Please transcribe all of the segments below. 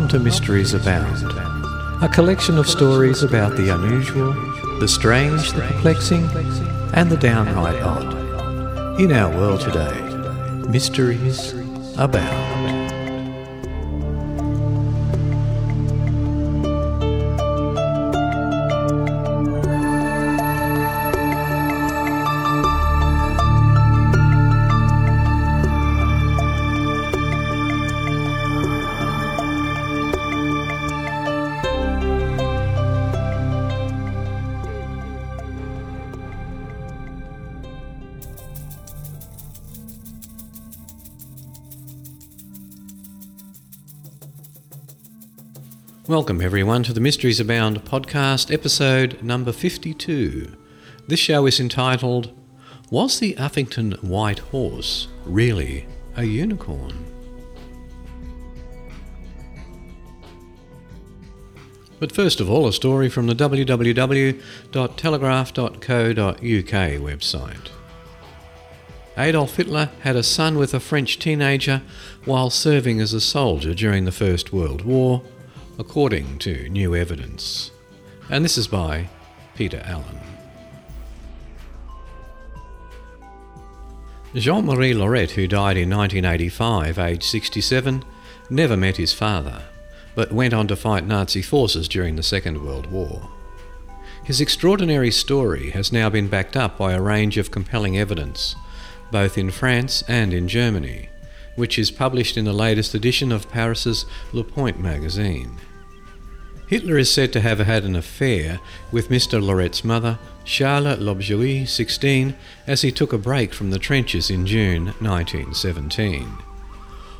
Welcome to Mysteries Abound, a collection of stories about the unusual, the strange, the perplexing, and the downright odd. In our world today, mysteries abound. Welcome, everyone, to the Mysteries Abound podcast, episode number 52. This show is entitled Was the Uffington White Horse Really a Unicorn? But first of all, a story from the www.telegraph.co.uk website. Adolf Hitler had a son with a French teenager while serving as a soldier during the First World War according to new evidence. And this is by Peter Allen. Jean Marie Laurette, who died in 1985, aged 67, never met his father, but went on to fight Nazi forces during the Second World War. His extraordinary story has now been backed up by a range of compelling evidence, both in France and in Germany, which is published in the latest edition of Paris's Le Point magazine. Hitler is said to have had an affair with Mr. Laurette's mother, Charlotte Lobjoui, 16, as he took a break from the trenches in June 1917.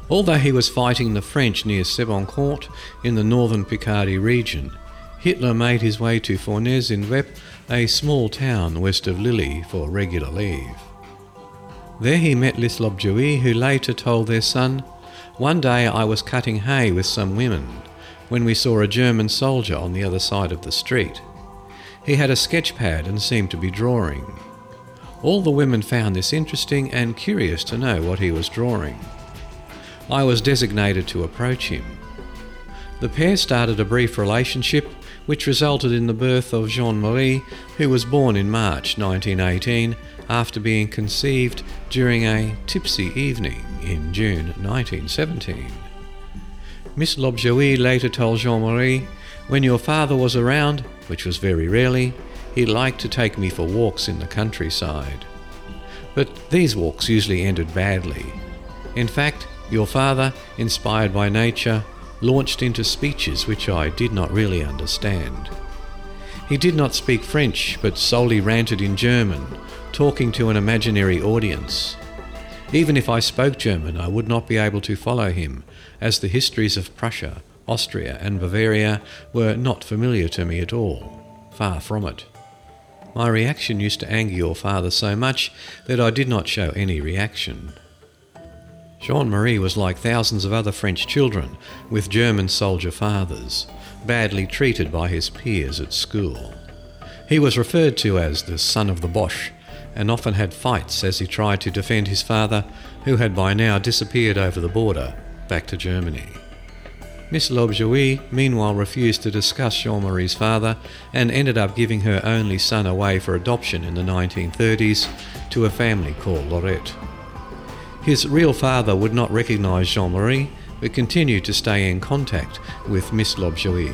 Although he was fighting the French near Seboncourt in the northern Picardy region, Hitler made his way to Fournes-en-Weppes, a small town west of Lille, for regular leave. There he met Lys Lobjoui, who later told their son, One day I was cutting hay with some women when we saw a German soldier on the other side of the street. He had a sketch pad and seemed to be drawing. All the women found this interesting and curious to know what he was drawing. I was designated to approach him. The pair started a brief relationship which resulted in the birth of Jean Marie, who was born in March 1918 after being conceived during a tipsy evening in June 1917. Miss Lobjoui later told Jean Marie, When your father was around, which was very rarely, he liked to take me for walks in the countryside. But these walks usually ended badly. In fact, your father, inspired by nature, launched into speeches which I did not really understand. He did not speak French, but solely ranted in German, talking to an imaginary audience. Even if I spoke German, I would not be able to follow him, as the histories of Prussia, Austria, and Bavaria were not familiar to me at all. Far from it. My reaction used to anger your father so much that I did not show any reaction. Jean Marie was like thousands of other French children with German soldier fathers, badly treated by his peers at school. He was referred to as the son of the Boche and often had fights as he tried to defend his father, who had by now disappeared over the border back to Germany. Miss Lobjoui meanwhile refused to discuss Jean Marie's father and ended up giving her only son away for adoption in the 1930s to a family called Lorette. His real father would not recognize Jean Marie but continued to stay in contact with Miss Lobjoui.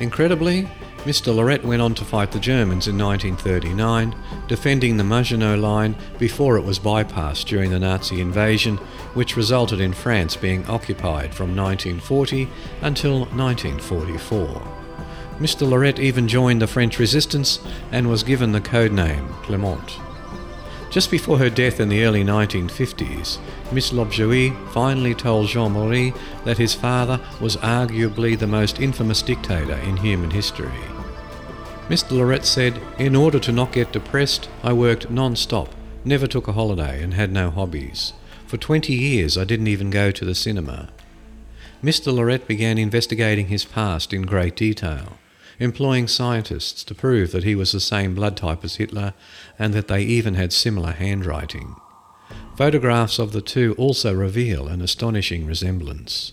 Incredibly, Mr. Laurette went on to fight the Germans in 1939, defending the Maginot Line before it was bypassed during the Nazi invasion, which resulted in France being occupied from 1940 until 1944. Mr. Laurette even joined the French resistance and was given the code name Clement. Just before her death in the early 1950s, Miss Lobjoui finally told Jean Marie that his father was arguably the most infamous dictator in human history. Mr. Laurette said, In order to not get depressed, I worked non stop, never took a holiday, and had no hobbies. For 20 years, I didn't even go to the cinema. Mr. Laurette began investigating his past in great detail employing scientists to prove that he was the same blood type as Hitler and that they even had similar handwriting. Photographs of the two also reveal an astonishing resemblance.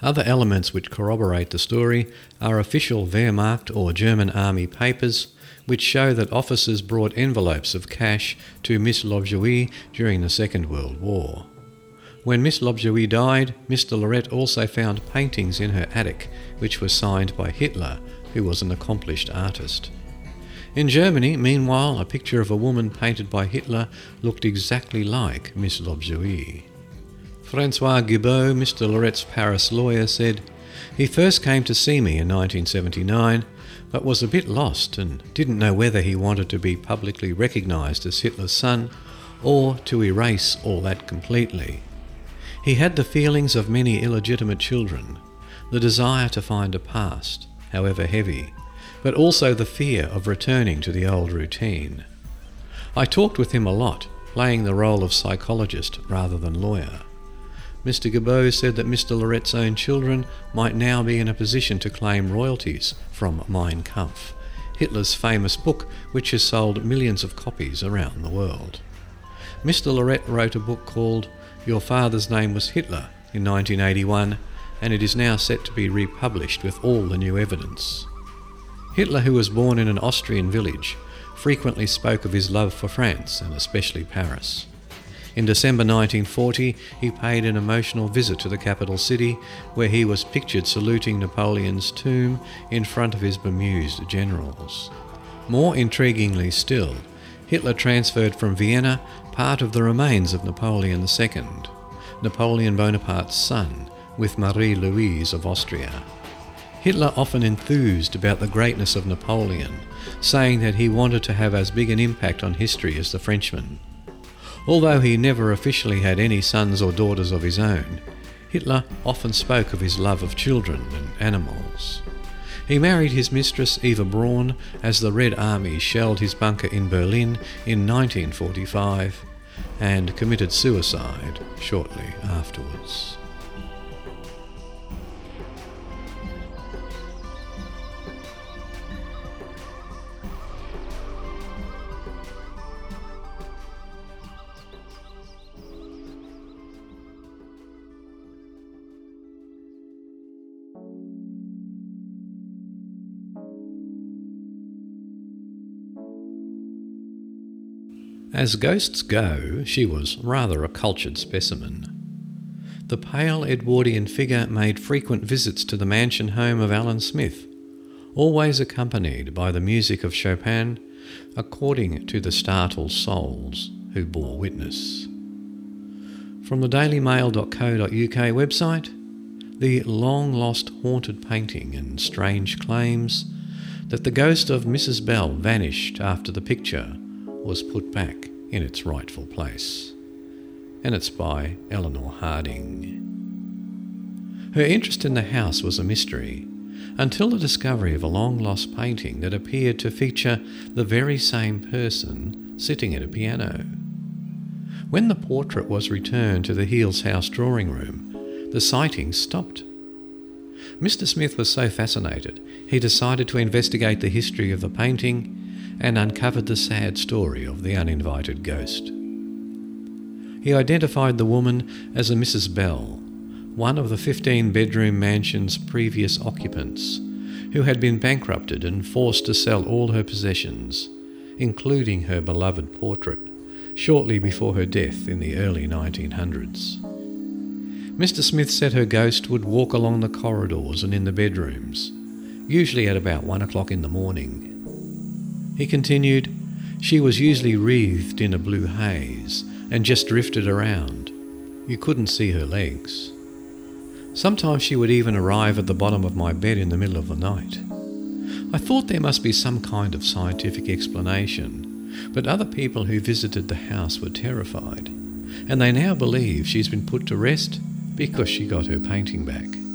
Other elements which corroborate the story are official Wehrmacht or German army papers, which show that officers brought envelopes of cash to Miss Lovejoy during the Second World War. When Miss Lovejoy died, Mr. Lorette also found paintings in her attic, which were signed by Hitler, who was an accomplished artist. In Germany, meanwhile, a picture of a woman painted by Hitler looked exactly like Miss Lovejoy. Francois Gibault, Mr. Lorette's Paris lawyer, said, He first came to see me in 1979, but was a bit lost and didn't know whether he wanted to be publicly recognised as Hitler's son or to erase all that completely. He had the feelings of many illegitimate children, the desire to find a past, however heavy, but also the fear of returning to the old routine. I talked with him a lot, playing the role of psychologist rather than lawyer. Mr. Gibault said that Mr. Lorette's own children might now be in a position to claim royalties from Mein Kampf, Hitler's famous book which has sold millions of copies around the world. Mr. Lorette wrote a book called Your Father's Name Was Hitler in 1981, and it is now set to be republished with all the new evidence. Hitler, who was born in an Austrian village, frequently spoke of his love for France and especially Paris. In December 1940, he paid an emotional visit to the capital city, where he was pictured saluting Napoleon's tomb in front of his bemused generals. More intriguingly still, Hitler transferred from Vienna part of the remains of Napoleon II, Napoleon Bonaparte's son, with Marie Louise of Austria. Hitler often enthused about the greatness of Napoleon, saying that he wanted to have as big an impact on history as the Frenchman. Although he never officially had any sons or daughters of his own, Hitler often spoke of his love of children and animals. He married his mistress Eva Braun as the Red Army shelled his bunker in Berlin in 1945 and committed suicide shortly afterwards. As ghosts go, she was rather a cultured specimen. The pale Edwardian figure made frequent visits to the mansion home of Alan Smith, always accompanied by the music of Chopin, according to the startled souls who bore witness. From the dailymail.co.uk website, the long lost haunted painting and strange claims that the ghost of Mrs. Bell vanished after the picture was put back in its rightful place. And it's by Eleanor Harding. Her interest in the house was a mystery until the discovery of a long lost painting that appeared to feature the very same person sitting at a piano. When the portrait was returned to the Heels House drawing room, the sighting stopped. Mr. Smith was so fascinated, he decided to investigate the history of the painting and uncovered the sad story of the uninvited ghost. He identified the woman as a Mrs. Bell, one of the 15 bedroom mansion's previous occupants, who had been bankrupted and forced to sell all her possessions, including her beloved portrait, shortly before her death in the early 1900s. Mr. Smith said her ghost would walk along the corridors and in the bedrooms, usually at about one o'clock in the morning. He continued, She was usually wreathed in a blue haze and just drifted around. You couldn't see her legs. Sometimes she would even arrive at the bottom of my bed in the middle of the night. I thought there must be some kind of scientific explanation, but other people who visited the house were terrified, and they now believe she's been put to rest because she got her painting back.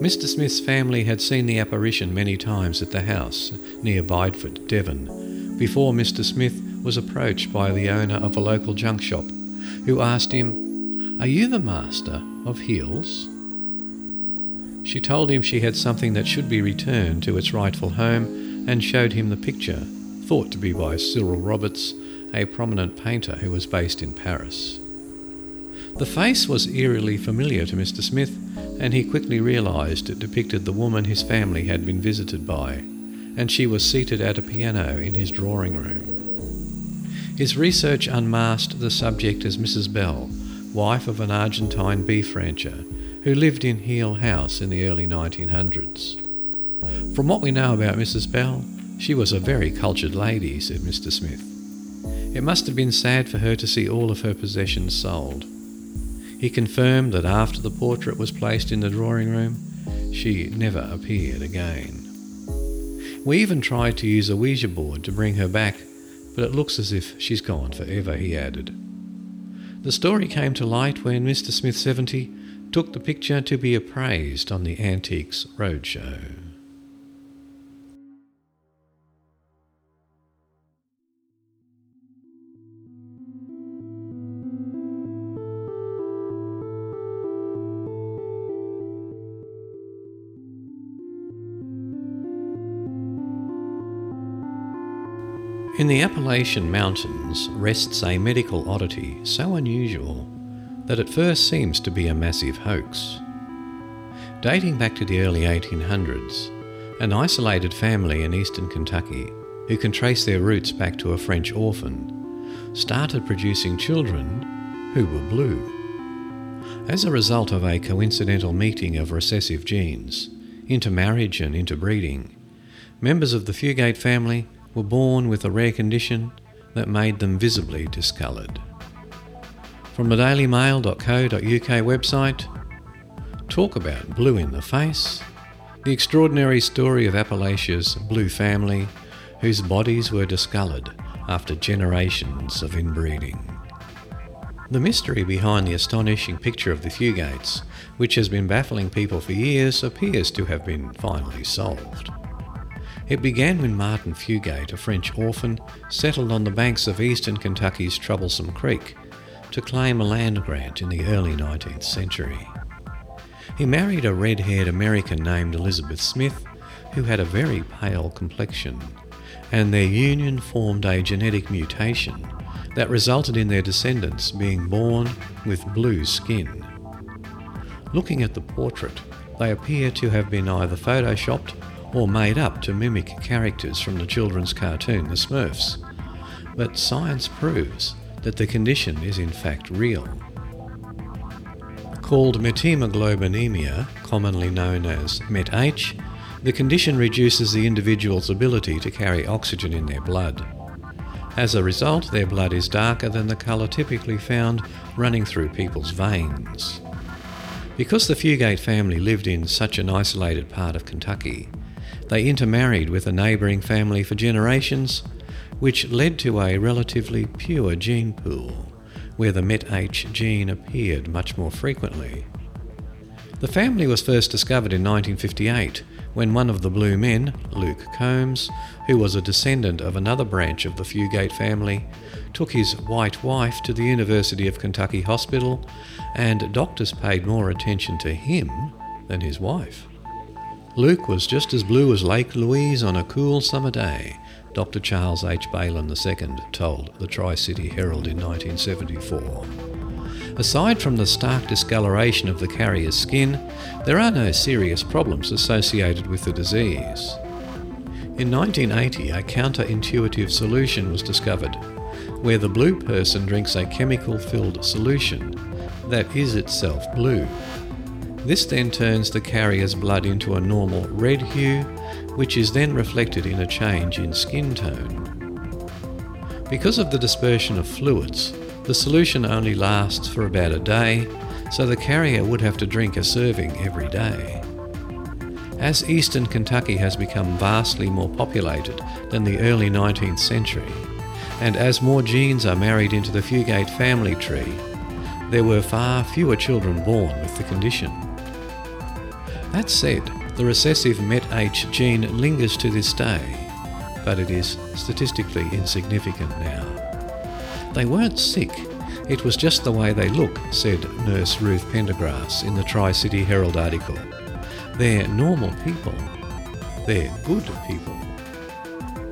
Mr. Smith's family had seen the apparition many times at the house near Bideford, Devon, before Mr. Smith was approached by the owner of a local junk shop, who asked him, Are you the master of heels? She told him she had something that should be returned to its rightful home and showed him the picture, thought to be by Cyril Roberts, a prominent painter who was based in Paris. The face was eerily familiar to Mr. Smith, and he quickly realised it depicted the woman his family had been visited by, and she was seated at a piano in his drawing room. His research unmasked the subject as Mrs. Bell, wife of an Argentine beef rancher who lived in Heel House in the early 1900s. From what we know about Mrs. Bell, she was a very cultured lady, said Mr. Smith. It must have been sad for her to see all of her possessions sold. He confirmed that after the portrait was placed in the drawing room, she never appeared again. We even tried to use a Ouija board to bring her back, but it looks as if she's gone forever, he added. The story came to light when Mr. Smith 70 took the picture to be appraised on the Antiques Roadshow. In the Appalachian Mountains rests a medical oddity so unusual that at first seems to be a massive hoax. Dating back to the early 1800s, an isolated family in eastern Kentucky, who can trace their roots back to a French orphan, started producing children who were blue. As a result of a coincidental meeting of recessive genes, intermarriage and interbreeding, members of the Fugate family were born with a rare condition that made them visibly discoloured. From the dailymail.co.uk website, talk about blue in the face, the extraordinary story of Appalachia's blue family whose bodies were discoloured after generations of inbreeding. The mystery behind the astonishing picture of the Fugates, which has been baffling people for years, appears to have been finally solved. It began when Martin Fugate, a French orphan, settled on the banks of eastern Kentucky's Troublesome Creek to claim a land grant in the early 19th century. He married a red haired American named Elizabeth Smith, who had a very pale complexion, and their union formed a genetic mutation that resulted in their descendants being born with blue skin. Looking at the portrait, they appear to have been either photoshopped or made up to mimic characters from the children's cartoon The Smurfs. But science proves that the condition is in fact real. Called methemoglobinemia, commonly known as MET-H, the condition reduces the individual's ability to carry oxygen in their blood. As a result, their blood is darker than the colour typically found running through people's veins. Because the Fugate family lived in such an isolated part of Kentucky, they intermarried with a neighbouring family for generations, which led to a relatively pure gene pool, where the MET-H gene appeared much more frequently. The family was first discovered in 1958 when one of the Blue Men, Luke Combs, who was a descendant of another branch of the Fugate family, took his white wife to the University of Kentucky Hospital, and doctors paid more attention to him than his wife. Luke was just as blue as Lake Louise on a cool summer day, Dr. Charles H. Balin II told the Tri City Herald in 1974. Aside from the stark discoloration of the carrier's skin, there are no serious problems associated with the disease. In 1980, a counterintuitive solution was discovered, where the blue person drinks a chemical filled solution that is itself blue. This then turns the carrier's blood into a normal red hue, which is then reflected in a change in skin tone. Because of the dispersion of fluids, the solution only lasts for about a day, so the carrier would have to drink a serving every day. As eastern Kentucky has become vastly more populated than the early 19th century, and as more genes are married into the Fugate family tree, there were far fewer children born with the condition. That said, the recessive MET-H gene lingers to this day, but it is statistically insignificant now. They weren't sick, it was just the way they look, said nurse Ruth Pendergrass in the Tri City Herald article. They're normal people. They're good people.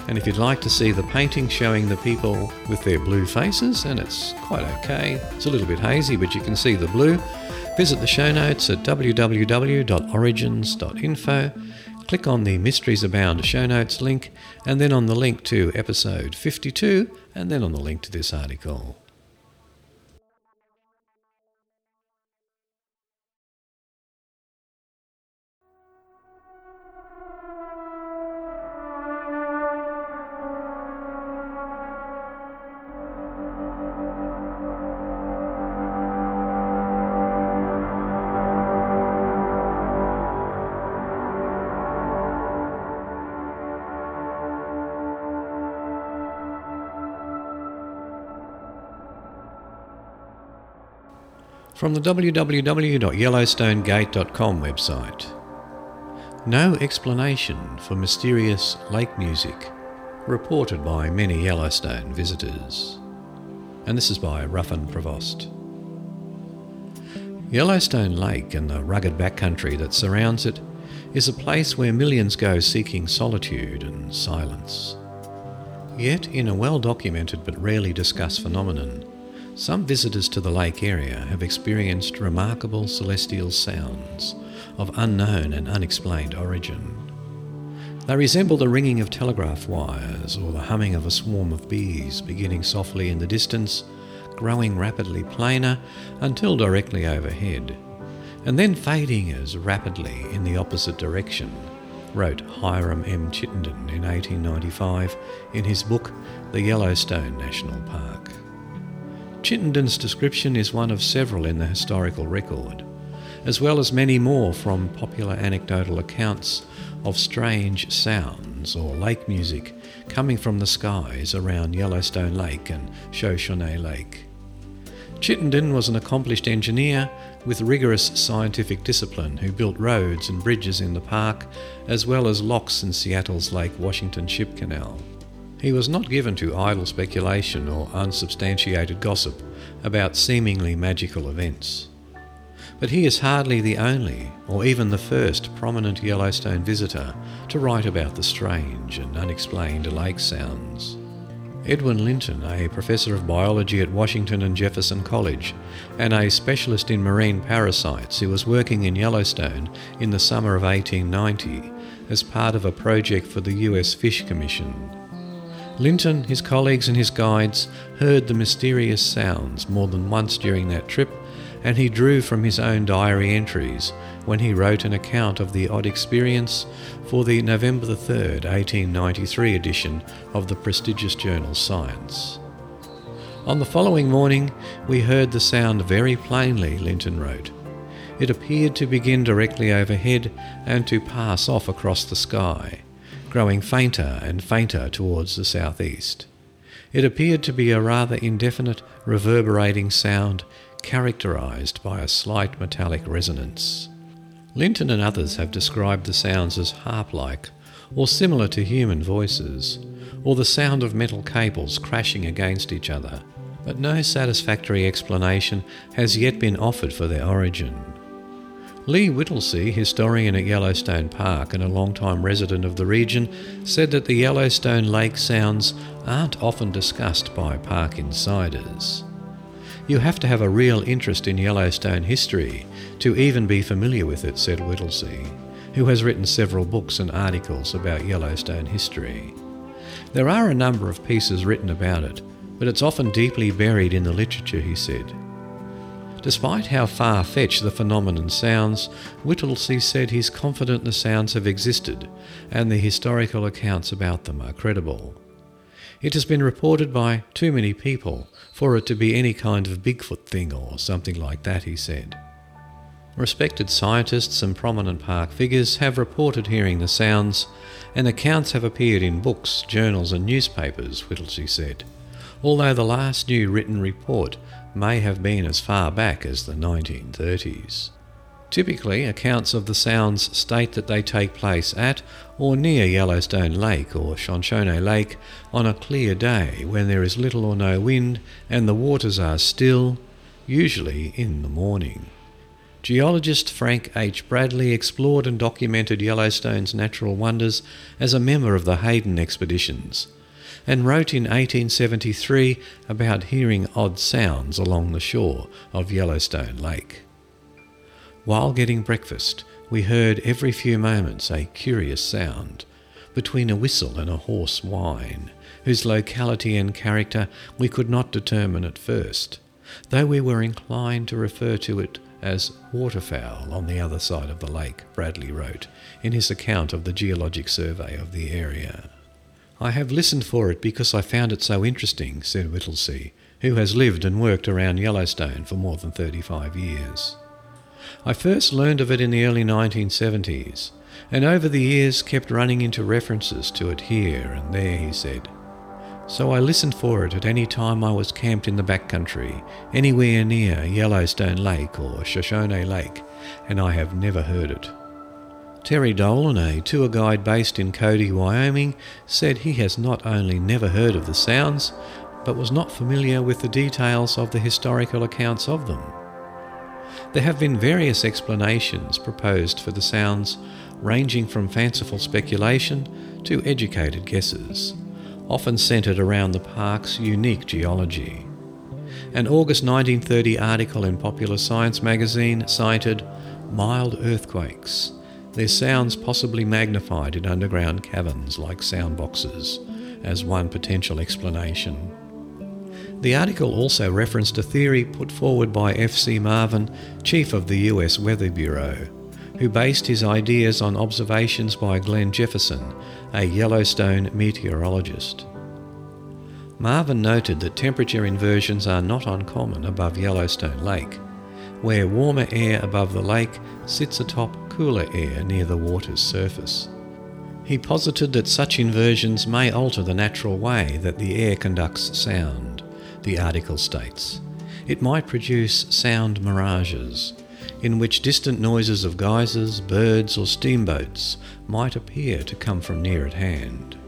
And if you'd like to see the painting showing the people with their blue faces, and it's quite okay, it's a little bit hazy, but you can see the blue, Visit the show notes at www.origins.info, click on the Mysteries Abound show notes link, and then on the link to episode 52, and then on the link to this article. From the www.yellowstonegate.com website. No explanation for mysterious lake music reported by many Yellowstone visitors. And this is by Ruffin Prevost. Yellowstone Lake and the rugged backcountry that surrounds it is a place where millions go seeking solitude and silence. Yet, in a well documented but rarely discussed phenomenon, some visitors to the lake area have experienced remarkable celestial sounds of unknown and unexplained origin. They resemble the ringing of telegraph wires or the humming of a swarm of bees beginning softly in the distance, growing rapidly plainer until directly overhead, and then fading as rapidly in the opposite direction, wrote Hiram M. Chittenden in 1895 in his book The Yellowstone National Park. Chittenden's description is one of several in the historical record, as well as many more from popular anecdotal accounts of strange sounds or lake music coming from the skies around Yellowstone Lake and Shoshone Lake. Chittenden was an accomplished engineer with rigorous scientific discipline who built roads and bridges in the park, as well as locks in Seattle's Lake Washington Ship Canal. He was not given to idle speculation or unsubstantiated gossip about seemingly magical events. But he is hardly the only, or even the first, prominent Yellowstone visitor to write about the strange and unexplained lake sounds. Edwin Linton, a professor of biology at Washington and Jefferson College and a specialist in marine parasites who was working in Yellowstone in the summer of 1890 as part of a project for the US Fish Commission, Linton, his colleagues, and his guides heard the mysterious sounds more than once during that trip, and he drew from his own diary entries when he wrote an account of the odd experience for the November 3, 1893 edition of the prestigious journal Science. On the following morning, we heard the sound very plainly, Linton wrote. It appeared to begin directly overhead and to pass off across the sky growing fainter and fainter towards the southeast. It appeared to be a rather indefinite, reverberating sound characterized by a slight metallic resonance. Linton and others have described the sounds as harp like or similar to human voices, or the sound of metal cables crashing against each other, but no satisfactory explanation has yet been offered for their origin. Lee Whittlesey, historian at Yellowstone Park and a long-time resident of the region, said that the Yellowstone Lake sounds aren't often discussed by park insiders. You have to have a real interest in Yellowstone history to even be familiar with it, said Whittlesey, who has written several books and articles about Yellowstone history. There are a number of pieces written about it, but it's often deeply buried in the literature, he said. Despite how far fetched the phenomenon sounds, Whittlesey said he's confident the sounds have existed and the historical accounts about them are credible. It has been reported by too many people for it to be any kind of Bigfoot thing or something like that, he said. Respected scientists and prominent park figures have reported hearing the sounds, and accounts have appeared in books, journals, and newspapers, Whittlesey said, although the last new written report may have been as far back as the 1930s. Typically, accounts of the sounds state that they take place at or near Yellowstone Lake or Shoshone Lake on a clear day when there is little or no wind and the waters are still, usually in the morning. Geologist Frank H. Bradley explored and documented Yellowstone's natural wonders as a member of the Hayden expeditions and wrote in 1873 about hearing odd sounds along the shore of Yellowstone Lake. While getting breakfast, we heard every few moments a curious sound, between a whistle and a hoarse whine, whose locality and character we could not determine at first, though we were inclined to refer to it as waterfowl on the other side of the lake, Bradley wrote in his account of the geologic survey of the area. I have listened for it because I found it so interesting, said Whittlesey, who has lived and worked around Yellowstone for more than 35 years. I first learned of it in the early 1970s, and over the years kept running into references to it here and there, he said. So I listened for it at any time I was camped in the backcountry, anywhere near Yellowstone Lake or Shoshone Lake, and I have never heard it. Terry Dolan, a tour guide based in Cody, Wyoming, said he has not only never heard of the sounds, but was not familiar with the details of the historical accounts of them. There have been various explanations proposed for the sounds, ranging from fanciful speculation to educated guesses often centred around the park's unique geology. An August 1930 article in Popular Science magazine cited mild earthquakes, their sounds possibly magnified in underground caverns like sound boxes, as one potential explanation. The article also referenced a theory put forward by F.C. Marvin, chief of the US Weather Bureau, who based his ideas on observations by Glenn Jefferson, a Yellowstone meteorologist. Marvin noted that temperature inversions are not uncommon above Yellowstone Lake, where warmer air above the lake sits atop cooler air near the water's surface. He posited that such inversions may alter the natural way that the air conducts sound, the article states. It might produce sound mirages, in which distant noises of geysers, birds, or steamboats might appear to come from near at hand.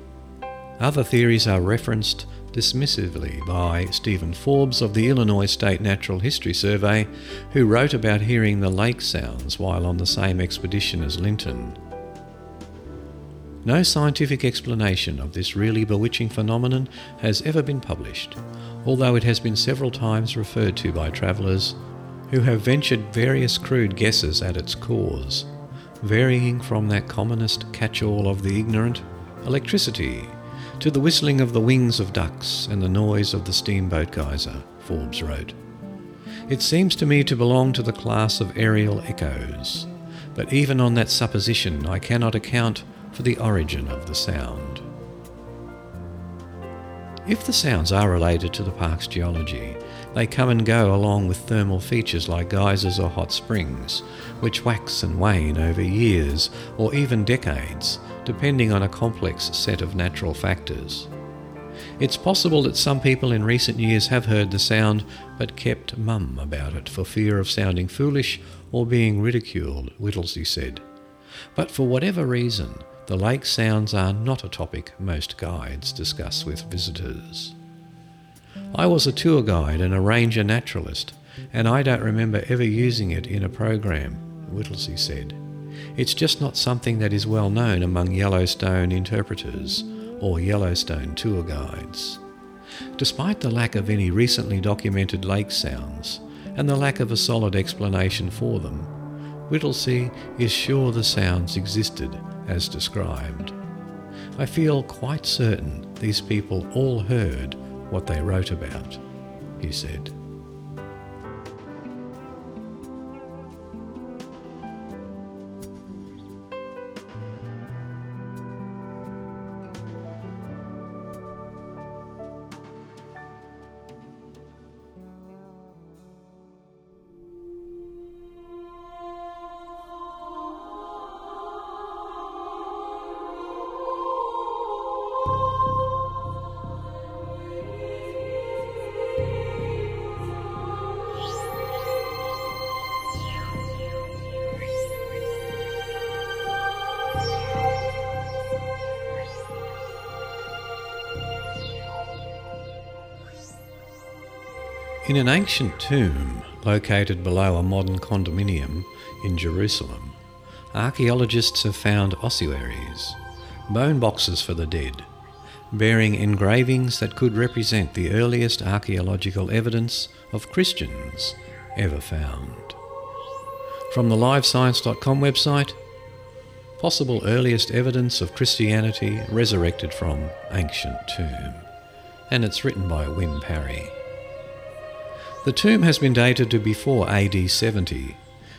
Other theories are referenced dismissively by Stephen Forbes of the Illinois State Natural History Survey, who wrote about hearing the lake sounds while on the same expedition as Linton. No scientific explanation of this really bewitching phenomenon has ever been published, although it has been several times referred to by travellers who have ventured various crude guesses at its cause, varying from that commonest catch all of the ignorant, electricity, to the whistling of the wings of ducks and the noise of the steamboat geyser, Forbes wrote. It seems to me to belong to the class of aerial echoes, but even on that supposition I cannot account for the origin of the sound. If the sounds are related to the park's geology, they come and go along with thermal features like geysers or hot springs, which wax and wane over years or even decades, depending on a complex set of natural factors. It's possible that some people in recent years have heard the sound but kept mum about it for fear of sounding foolish or being ridiculed, Whittlesey said. But for whatever reason, the lake sounds are not a topic most guides discuss with visitors. I was a tour guide and a ranger naturalist, and I don't remember ever using it in a program, Whittlesey said. It's just not something that is well known among Yellowstone interpreters or Yellowstone tour guides. Despite the lack of any recently documented lake sounds and the lack of a solid explanation for them, Whittlesey is sure the sounds existed as described. I feel quite certain these people all heard what they wrote about, he said. In an ancient tomb located below a modern condominium in Jerusalem, archaeologists have found ossuaries, bone boxes for the dead, bearing engravings that could represent the earliest archaeological evidence of Christians ever found. From the livescience.com website, possible earliest evidence of Christianity resurrected from ancient tomb. And it's written by Wynne Parry. The tomb has been dated to before AD 70,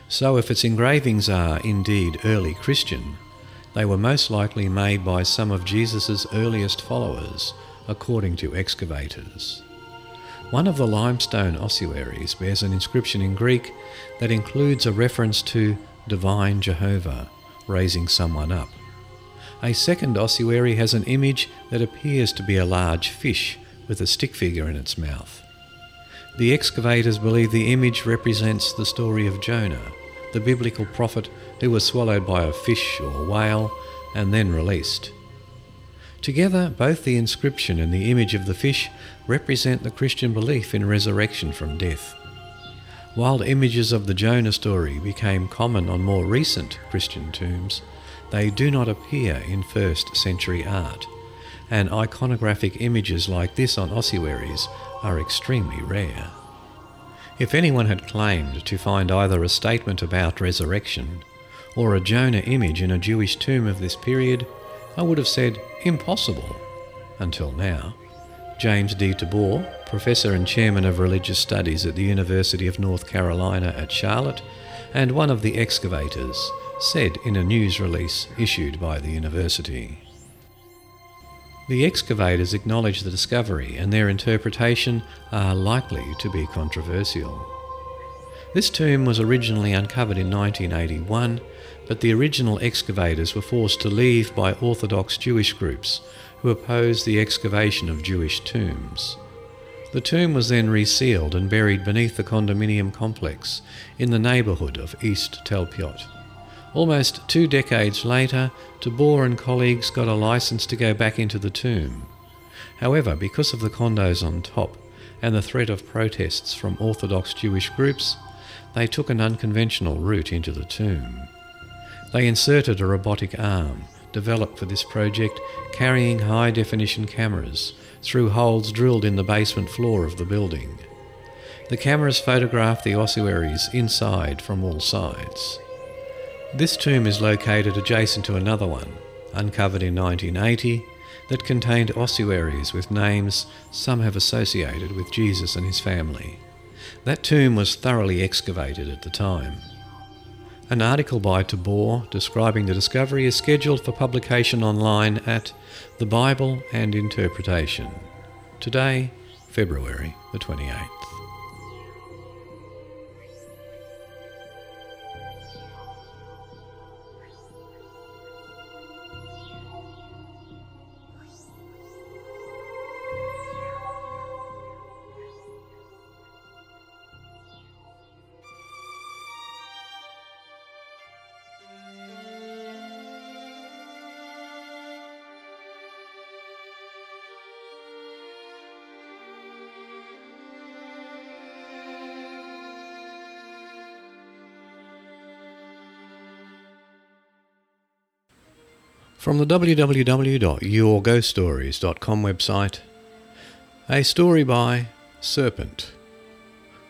so if its engravings are indeed early Christian, they were most likely made by some of Jesus' earliest followers, according to excavators. One of the limestone ossuaries bears an inscription in Greek that includes a reference to divine Jehovah raising someone up. A second ossuary has an image that appears to be a large fish with a stick figure in its mouth. The excavators believe the image represents the story of Jonah, the biblical prophet who was swallowed by a fish or whale and then released. Together, both the inscription and the image of the fish represent the Christian belief in resurrection from death. While images of the Jonah story became common on more recent Christian tombs, they do not appear in first century art, and iconographic images like this on ossuaries are extremely rare. If anyone had claimed to find either a statement about resurrection or a Jonah image in a Jewish tomb of this period, I would have said impossible until now. James D. Tabor, professor and chairman of religious studies at the University of North Carolina at Charlotte, and one of the excavators, said in a news release issued by the university. The excavators acknowledge the discovery and their interpretation are likely to be controversial. This tomb was originally uncovered in 1981, but the original excavators were forced to leave by Orthodox Jewish groups who opposed the excavation of Jewish tombs. The tomb was then resealed and buried beneath the condominium complex in the neighbourhood of East Talpiot. Almost two decades later, Tabor and colleagues got a license to go back into the tomb. However, because of the condos on top and the threat of protests from Orthodox Jewish groups, they took an unconventional route into the tomb. They inserted a robotic arm developed for this project carrying high definition cameras through holes drilled in the basement floor of the building. The cameras photographed the ossuaries inside from all sides. This tomb is located adjacent to another one, uncovered in 1980, that contained ossuaries with names some have associated with Jesus and his family. That tomb was thoroughly excavated at the time. An article by Tabor describing the discovery is scheduled for publication online at The Bible and Interpretation. Today, February the 28th. From the www.yourghoststories.com website, a story by Serpent,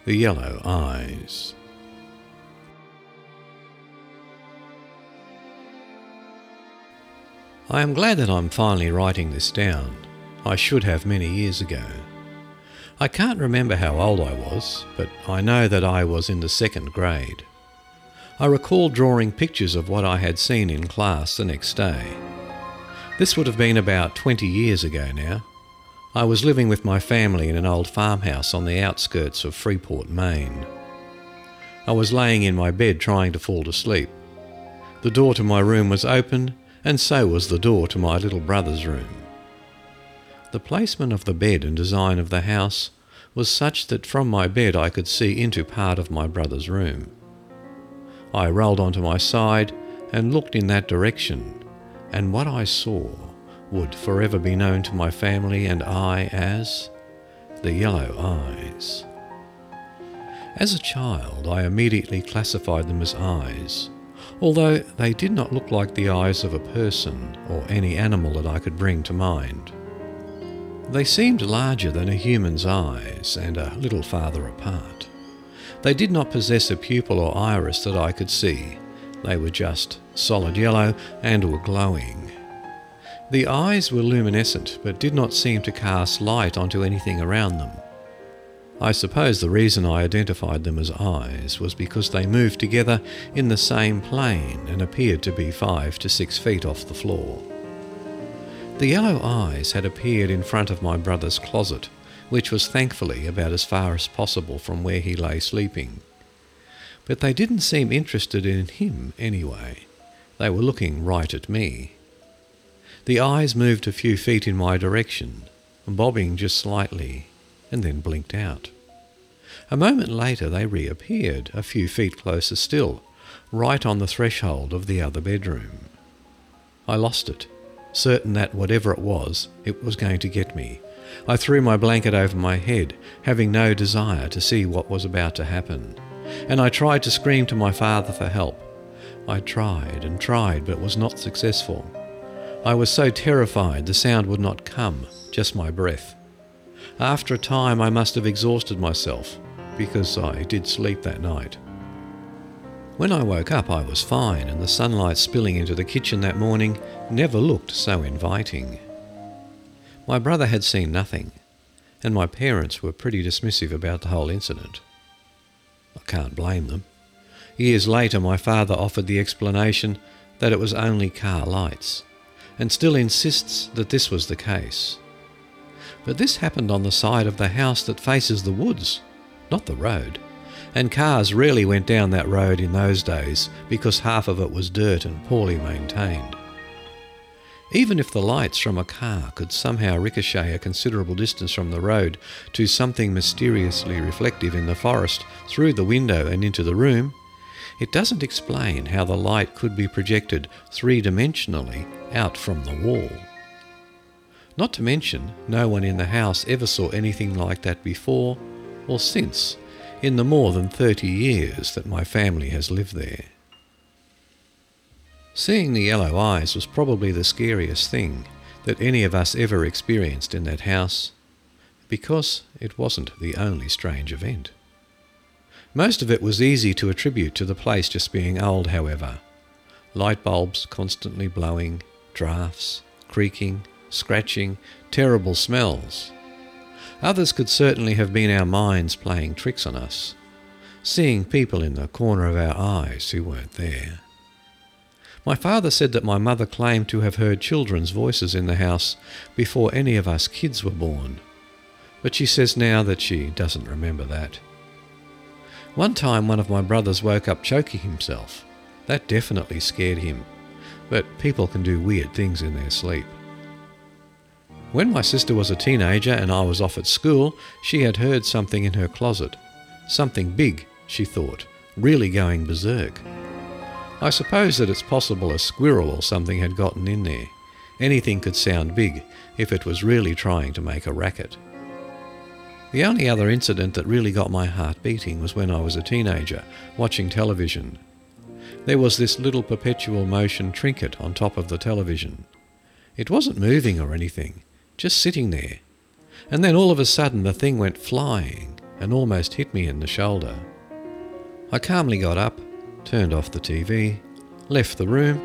The Yellow Eyes. I am glad that I'm finally writing this down. I should have many years ago. I can't remember how old I was, but I know that I was in the second grade. I recall drawing pictures of what I had seen in class the next day. This would have been about 20 years ago now. I was living with my family in an old farmhouse on the outskirts of Freeport, Maine. I was laying in my bed trying to fall to sleep. The door to my room was open, and so was the door to my little brother's room. The placement of the bed and design of the house was such that from my bed I could see into part of my brother's room. I rolled onto my side and looked in that direction, and what I saw would forever be known to my family and I as the yellow eyes. As a child, I immediately classified them as eyes, although they did not look like the eyes of a person or any animal that I could bring to mind. They seemed larger than a human's eyes and a little farther apart. They did not possess a pupil or iris that I could see. They were just solid yellow and were glowing. The eyes were luminescent but did not seem to cast light onto anything around them. I suppose the reason I identified them as eyes was because they moved together in the same plane and appeared to be five to six feet off the floor. The yellow eyes had appeared in front of my brother's closet which was thankfully about as far as possible from where he lay sleeping. But they didn't seem interested in him anyway. They were looking right at me. The eyes moved a few feet in my direction, bobbing just slightly, and then blinked out. A moment later they reappeared, a few feet closer still, right on the threshold of the other bedroom. I lost it, certain that whatever it was, it was going to get me, I threw my blanket over my head, having no desire to see what was about to happen, and I tried to scream to my father for help. I tried and tried, but was not successful. I was so terrified the sound would not come, just my breath. After a time, I must have exhausted myself, because I did sleep that night. When I woke up, I was fine, and the sunlight spilling into the kitchen that morning never looked so inviting. My brother had seen nothing, and my parents were pretty dismissive about the whole incident. I can't blame them. Years later, my father offered the explanation that it was only car lights, and still insists that this was the case. But this happened on the side of the house that faces the woods, not the road, and cars rarely went down that road in those days because half of it was dirt and poorly maintained. Even if the lights from a car could somehow ricochet a considerable distance from the road to something mysteriously reflective in the forest through the window and into the room, it doesn't explain how the light could be projected three dimensionally out from the wall. Not to mention, no one in the house ever saw anything like that before or since in the more than 30 years that my family has lived there. Seeing the yellow eyes was probably the scariest thing that any of us ever experienced in that house, because it wasn't the only strange event. Most of it was easy to attribute to the place just being old, however. Light bulbs constantly blowing, drafts, creaking, scratching, terrible smells. Others could certainly have been our minds playing tricks on us, seeing people in the corner of our eyes who weren't there. My father said that my mother claimed to have heard children's voices in the house before any of us kids were born, but she says now that she doesn't remember that. One time, one of my brothers woke up choking himself. That definitely scared him, but people can do weird things in their sleep. When my sister was a teenager and I was off at school, she had heard something in her closet. Something big, she thought, really going berserk. I suppose that it's possible a squirrel or something had gotten in there. Anything could sound big if it was really trying to make a racket. The only other incident that really got my heart beating was when I was a teenager, watching television. There was this little perpetual motion trinket on top of the television. It wasn't moving or anything, just sitting there. And then all of a sudden the thing went flying and almost hit me in the shoulder. I calmly got up, turned off the TV, left the room,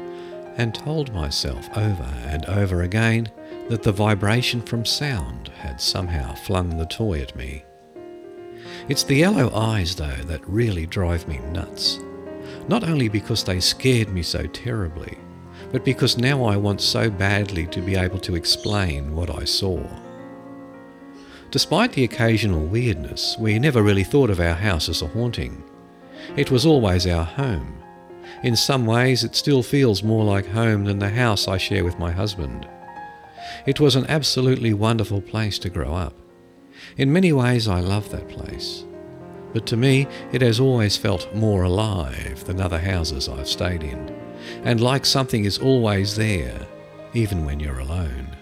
and told myself over and over again that the vibration from sound had somehow flung the toy at me. It's the yellow eyes, though, that really drive me nuts. Not only because they scared me so terribly, but because now I want so badly to be able to explain what I saw. Despite the occasional weirdness, we never really thought of our house as a haunting. It was always our home. In some ways, it still feels more like home than the house I share with my husband. It was an absolutely wonderful place to grow up. In many ways, I love that place. But to me, it has always felt more alive than other houses I've stayed in, and like something is always there, even when you're alone.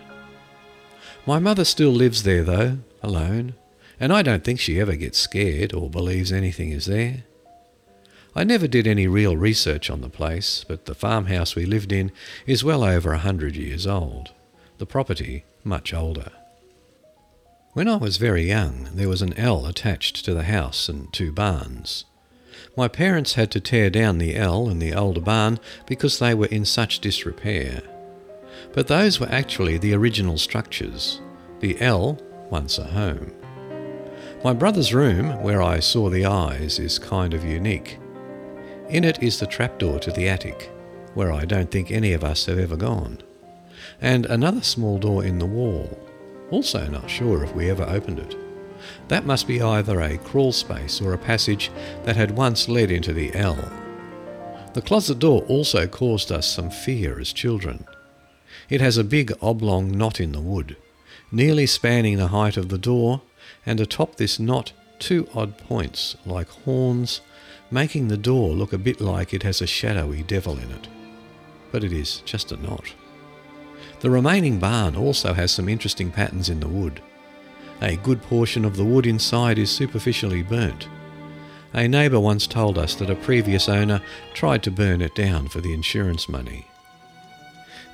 My mother still lives there, though, alone, and I don't think she ever gets scared or believes anything is there. I never did any real research on the place, but the farmhouse we lived in is well over a hundred years old, the property much older. When I was very young, there was an L attached to the house and two barns. My parents had to tear down the L and the older barn because they were in such disrepair. But those were actually the original structures. The L, once a home. My brother's room, where I saw the eyes, is kind of unique. In it is the trapdoor to the attic, where I don't think any of us have ever gone, and another small door in the wall, also not sure if we ever opened it. That must be either a crawl space or a passage that had once led into the L. The closet door also caused us some fear as children. It has a big oblong knot in the wood, nearly spanning the height of the door and atop this knot two odd points like horns, making the door look a bit like it has a shadowy devil in it. But it is just a knot. The remaining barn also has some interesting patterns in the wood. A good portion of the wood inside is superficially burnt. A neighbour once told us that a previous owner tried to burn it down for the insurance money.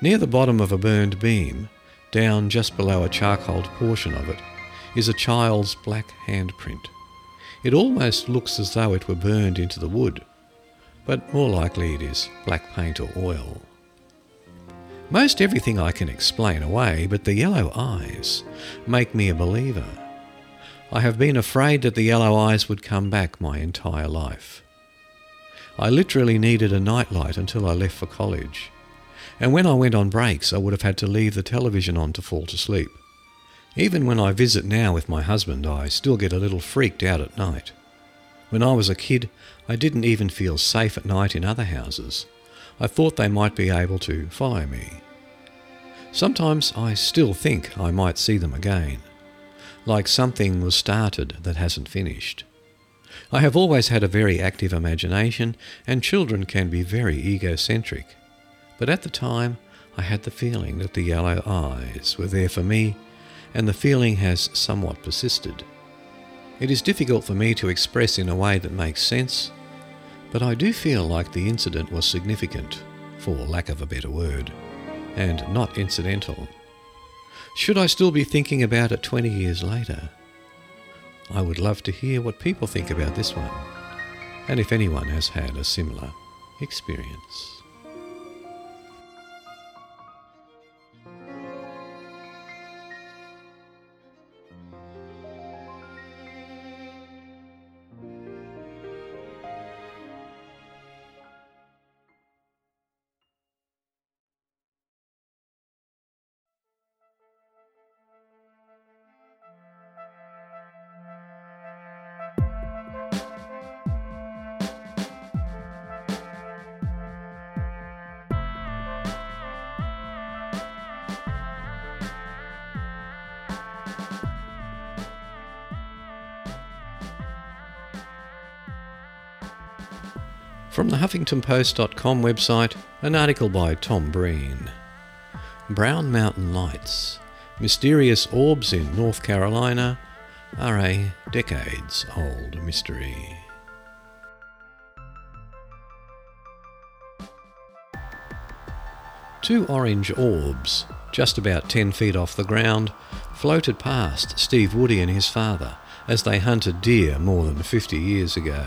Near the bottom of a burned beam, down just below a charcoaled portion of it, is a child's black handprint. It almost looks as though it were burned into the wood, but more likely it is black paint or oil. Most everything I can explain away, but the yellow eyes make me a believer. I have been afraid that the yellow eyes would come back my entire life. I literally needed a nightlight until I left for college, and when I went on breaks, I would have had to leave the television on to fall to sleep. Even when I visit now with my husband, I still get a little freaked out at night. When I was a kid, I didn't even feel safe at night in other houses. I thought they might be able to follow me. Sometimes I still think I might see them again, like something was started that hasn't finished. I have always had a very active imagination, and children can be very egocentric. But at the time, I had the feeling that the yellow eyes were there for me and the feeling has somewhat persisted. It is difficult for me to express in a way that makes sense, but I do feel like the incident was significant, for lack of a better word, and not incidental. Should I still be thinking about it 20 years later? I would love to hear what people think about this one, and if anyone has had a similar experience. HuffingtonPost.com website, an article by Tom Breen. Brown Mountain Lights Mysterious orbs in North Carolina are a decades old mystery. Two orange orbs, just about 10 feet off the ground, floated past Steve Woody and his father as they hunted deer more than 50 years ago.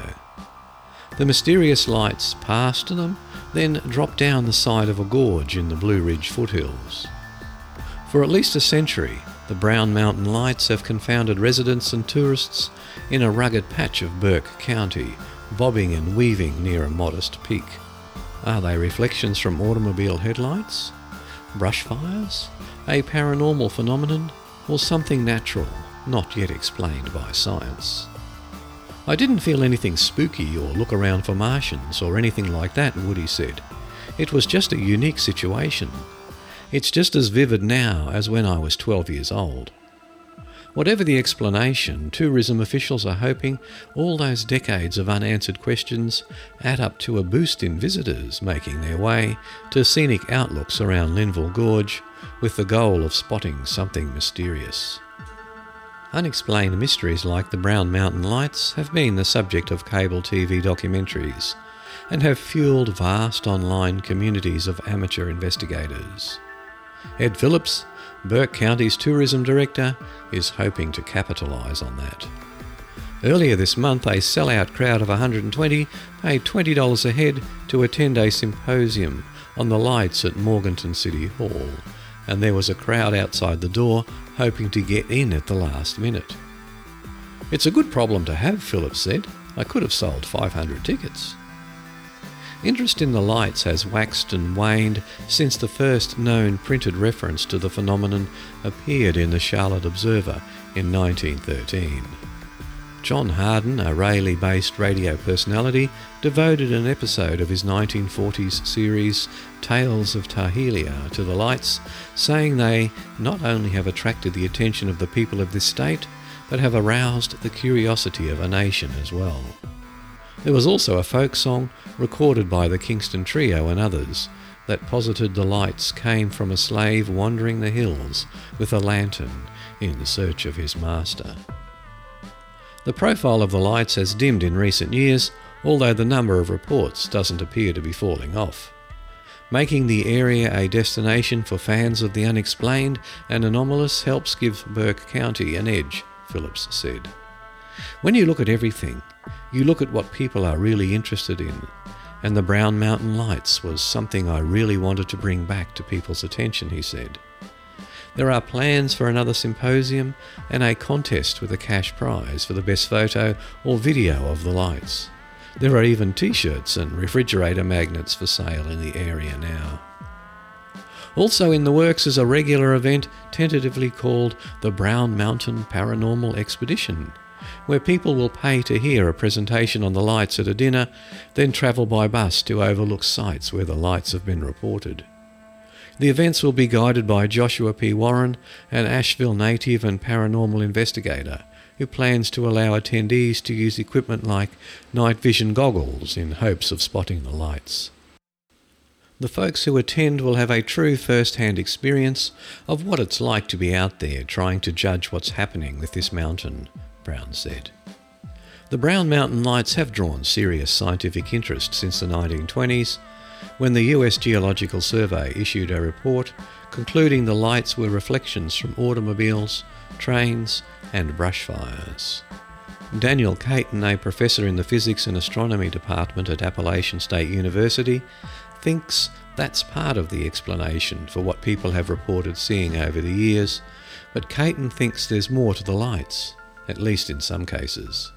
The mysterious lights passed them, um, then dropped down the side of a gorge in the Blue Ridge foothills. For at least a century, the Brown Mountain Lights have confounded residents and tourists in a rugged patch of Burke County, bobbing and weaving near a modest peak. Are they reflections from automobile headlights? Brush fires? A paranormal phenomenon? Or something natural, not yet explained by science? I didn't feel anything spooky or look around for Martians or anything like that, Woody said. It was just a unique situation. It's just as vivid now as when I was 12 years old. Whatever the explanation, tourism officials are hoping all those decades of unanswered questions add up to a boost in visitors making their way to scenic outlooks around Linville Gorge with the goal of spotting something mysterious. Unexplained mysteries like the Brown Mountain Lights have been the subject of cable TV documentaries and have fueled vast online communities of amateur investigators. Ed Phillips, Burke County's tourism director is hoping to capitalise on that. Earlier this month, a sellout crowd of 120 paid $20 a head to attend a symposium on the lights at Morganton City Hall, and there was a crowd outside the door hoping to get in at the last minute. It's a good problem to have, Phillips said. I could have sold 500 tickets. Interest in the lights has waxed and waned since the first known printed reference to the phenomenon appeared in the Charlotte Observer in 1913. John Harden, a Raleigh based radio personality, devoted an episode of his 1940s series Tales of Tar Heelia to the lights, saying they not only have attracted the attention of the people of this state, but have aroused the curiosity of a nation as well. There was also a folk song recorded by the Kingston Trio and others that posited the lights came from a slave wandering the hills with a lantern in search of his master. The profile of the lights has dimmed in recent years, although the number of reports doesn't appear to be falling off. Making the area a destination for fans of the unexplained and anomalous helps give Burke County an edge, Phillips said. When you look at everything, you look at what people are really interested in, and the Brown Mountain Lights was something I really wanted to bring back to people's attention, he said. There are plans for another symposium and a contest with a cash prize for the best photo or video of the lights. There are even t shirts and refrigerator magnets for sale in the area now. Also in the works is a regular event tentatively called the Brown Mountain Paranormal Expedition, where people will pay to hear a presentation on the lights at a dinner, then travel by bus to overlook sites where the lights have been reported. The events will be guided by Joshua P. Warren, an Asheville native and paranormal investigator, who plans to allow attendees to use equipment like night vision goggles in hopes of spotting the lights. The folks who attend will have a true first hand experience of what it's like to be out there trying to judge what's happening with this mountain, Brown said. The Brown Mountain Lights have drawn serious scientific interest since the 1920s when the US Geological Survey issued a report concluding the lights were reflections from automobiles, trains, and brush fires. Daniel Caton, a professor in the Physics and Astronomy Department at Appalachian State University, thinks that's part of the explanation for what people have reported seeing over the years, but Caton thinks there's more to the lights, at least in some cases.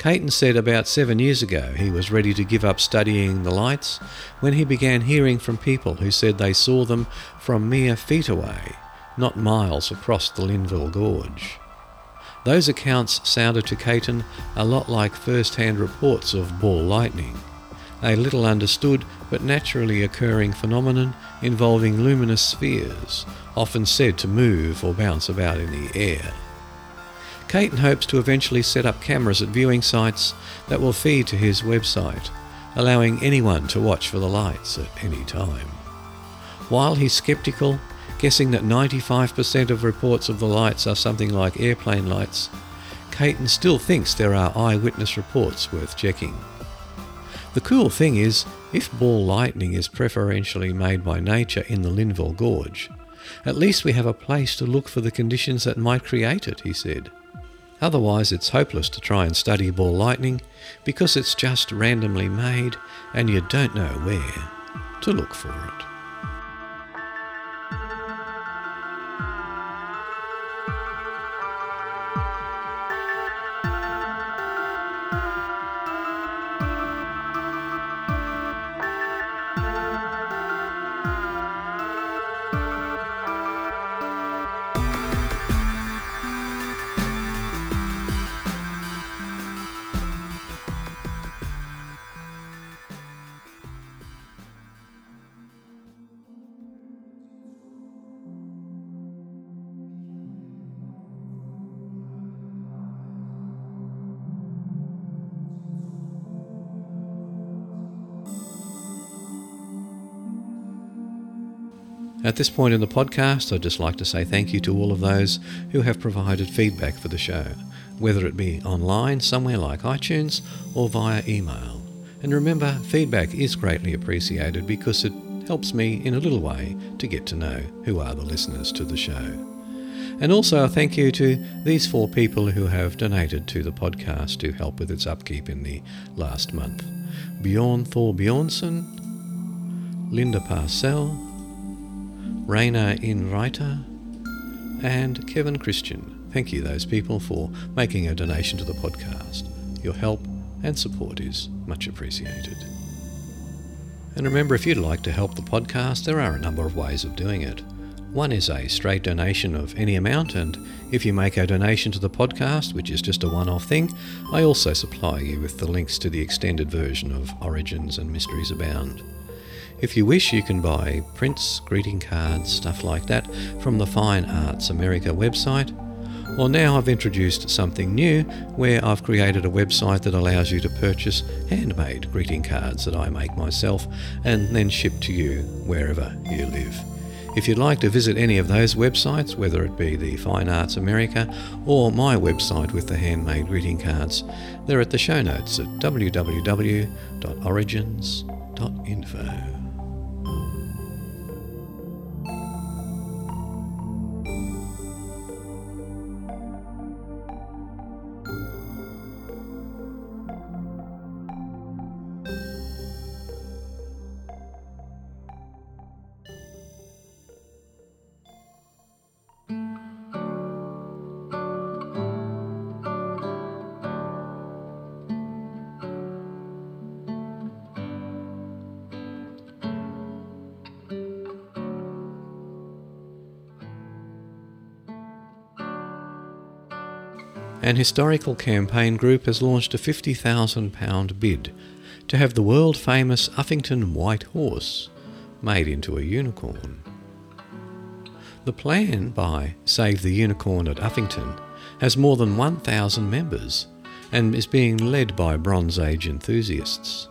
Caton said about seven years ago he was ready to give up studying the lights when he began hearing from people who said they saw them from mere feet away, not miles across the Linville Gorge. Those accounts sounded to Caton a lot like first hand reports of ball lightning, a little understood but naturally occurring phenomenon involving luminous spheres, often said to move or bounce about in the air. Caton hopes to eventually set up cameras at viewing sites that will feed to his website, allowing anyone to watch for the lights at any time. While he's skeptical, guessing that 95% of reports of the lights are something like airplane lights, Caton still thinks there are eyewitness reports worth checking. The cool thing is, if ball lightning is preferentially made by nature in the Linville Gorge, at least we have a place to look for the conditions that might create it, he said. Otherwise, it's hopeless to try and study ball lightning because it's just randomly made and you don't know where to look for it. At this point in the podcast, I'd just like to say thank you to all of those who have provided feedback for the show, whether it be online, somewhere like iTunes, or via email. And remember, feedback is greatly appreciated because it helps me in a little way to get to know who are the listeners to the show. And also a thank you to these four people who have donated to the podcast to help with its upkeep in the last month. Bjorn Thor Bjornsson, Linda Parcell, Raina Inreiter, and Kevin Christian. Thank you, those people, for making a donation to the podcast. Your help and support is much appreciated. And remember, if you'd like to help the podcast, there are a number of ways of doing it. One is a straight donation of any amount, and if you make a donation to the podcast, which is just a one off thing, I also supply you with the links to the extended version of Origins and Mysteries Abound. If you wish, you can buy prints, greeting cards, stuff like that from the Fine Arts America website. Well, now I've introduced something new where I've created a website that allows you to purchase handmade greeting cards that I make myself and then ship to you wherever you live. If you'd like to visit any of those websites, whether it be the Fine Arts America or my website with the handmade greeting cards, they're at the show notes at www.origins.info. An historical campaign group has launched a £50,000 bid to have the world famous Uffington White Horse made into a unicorn. The plan by Save the Unicorn at Uffington has more than 1,000 members and is being led by Bronze Age enthusiasts.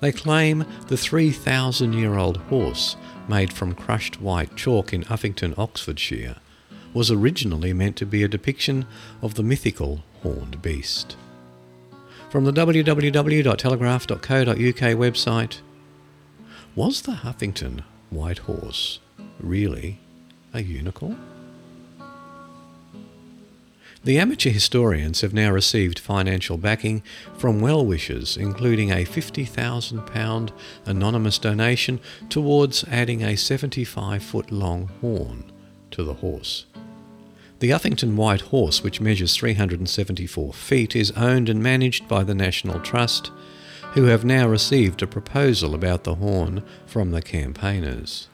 They claim the 3,000 year old horse made from crushed white chalk in Uffington, Oxfordshire, was originally meant to be a depiction of the mythical horned beast. From the www.telegraph.co.uk website, was the Uffington White Horse really a unicorn? The amateur historians have now received financial backing from well wishers, including a £50,000 anonymous donation towards adding a 75 foot long horn to the horse. The Uffington White Horse, which measures 374 feet, is owned and managed by the National Trust, who have now received a proposal about the horn from the campaigners.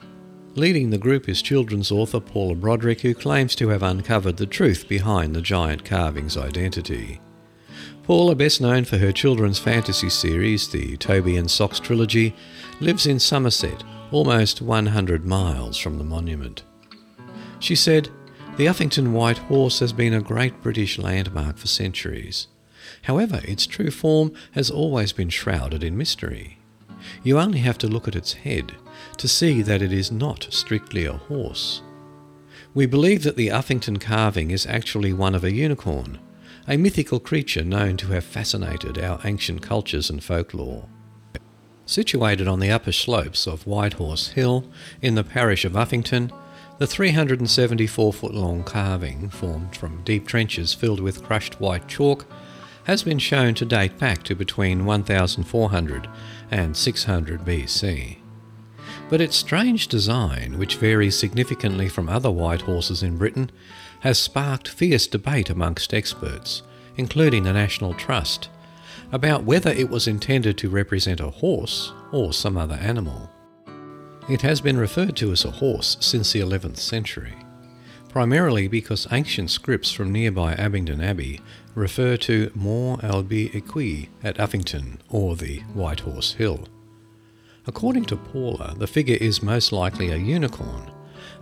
Leading the group is children's author Paula Broderick, who claims to have uncovered the truth behind the giant carving's identity. Paula, best known for her children's fantasy series, the Toby and Socks trilogy, lives in Somerset, almost 100 miles from the monument. She said, the Uffington White Horse has been a great British landmark for centuries. However, its true form has always been shrouded in mystery. You only have to look at its head to see that it is not strictly a horse. We believe that the Uffington carving is actually one of a unicorn, a mythical creature known to have fascinated our ancient cultures and folklore. Situated on the upper slopes of Whitehorse Hill in the parish of Uffington, the 374 foot long carving, formed from deep trenches filled with crushed white chalk, has been shown to date back to between 1400 and 600 BC. But its strange design, which varies significantly from other white horses in Britain, has sparked fierce debate amongst experts, including the National Trust, about whether it was intended to represent a horse or some other animal. It has been referred to as a horse since the 11th century, primarily because ancient scripts from nearby Abingdon Abbey refer to Mor Albi Equi at Uffington or the White Horse Hill. According to Paula, the figure is most likely a unicorn,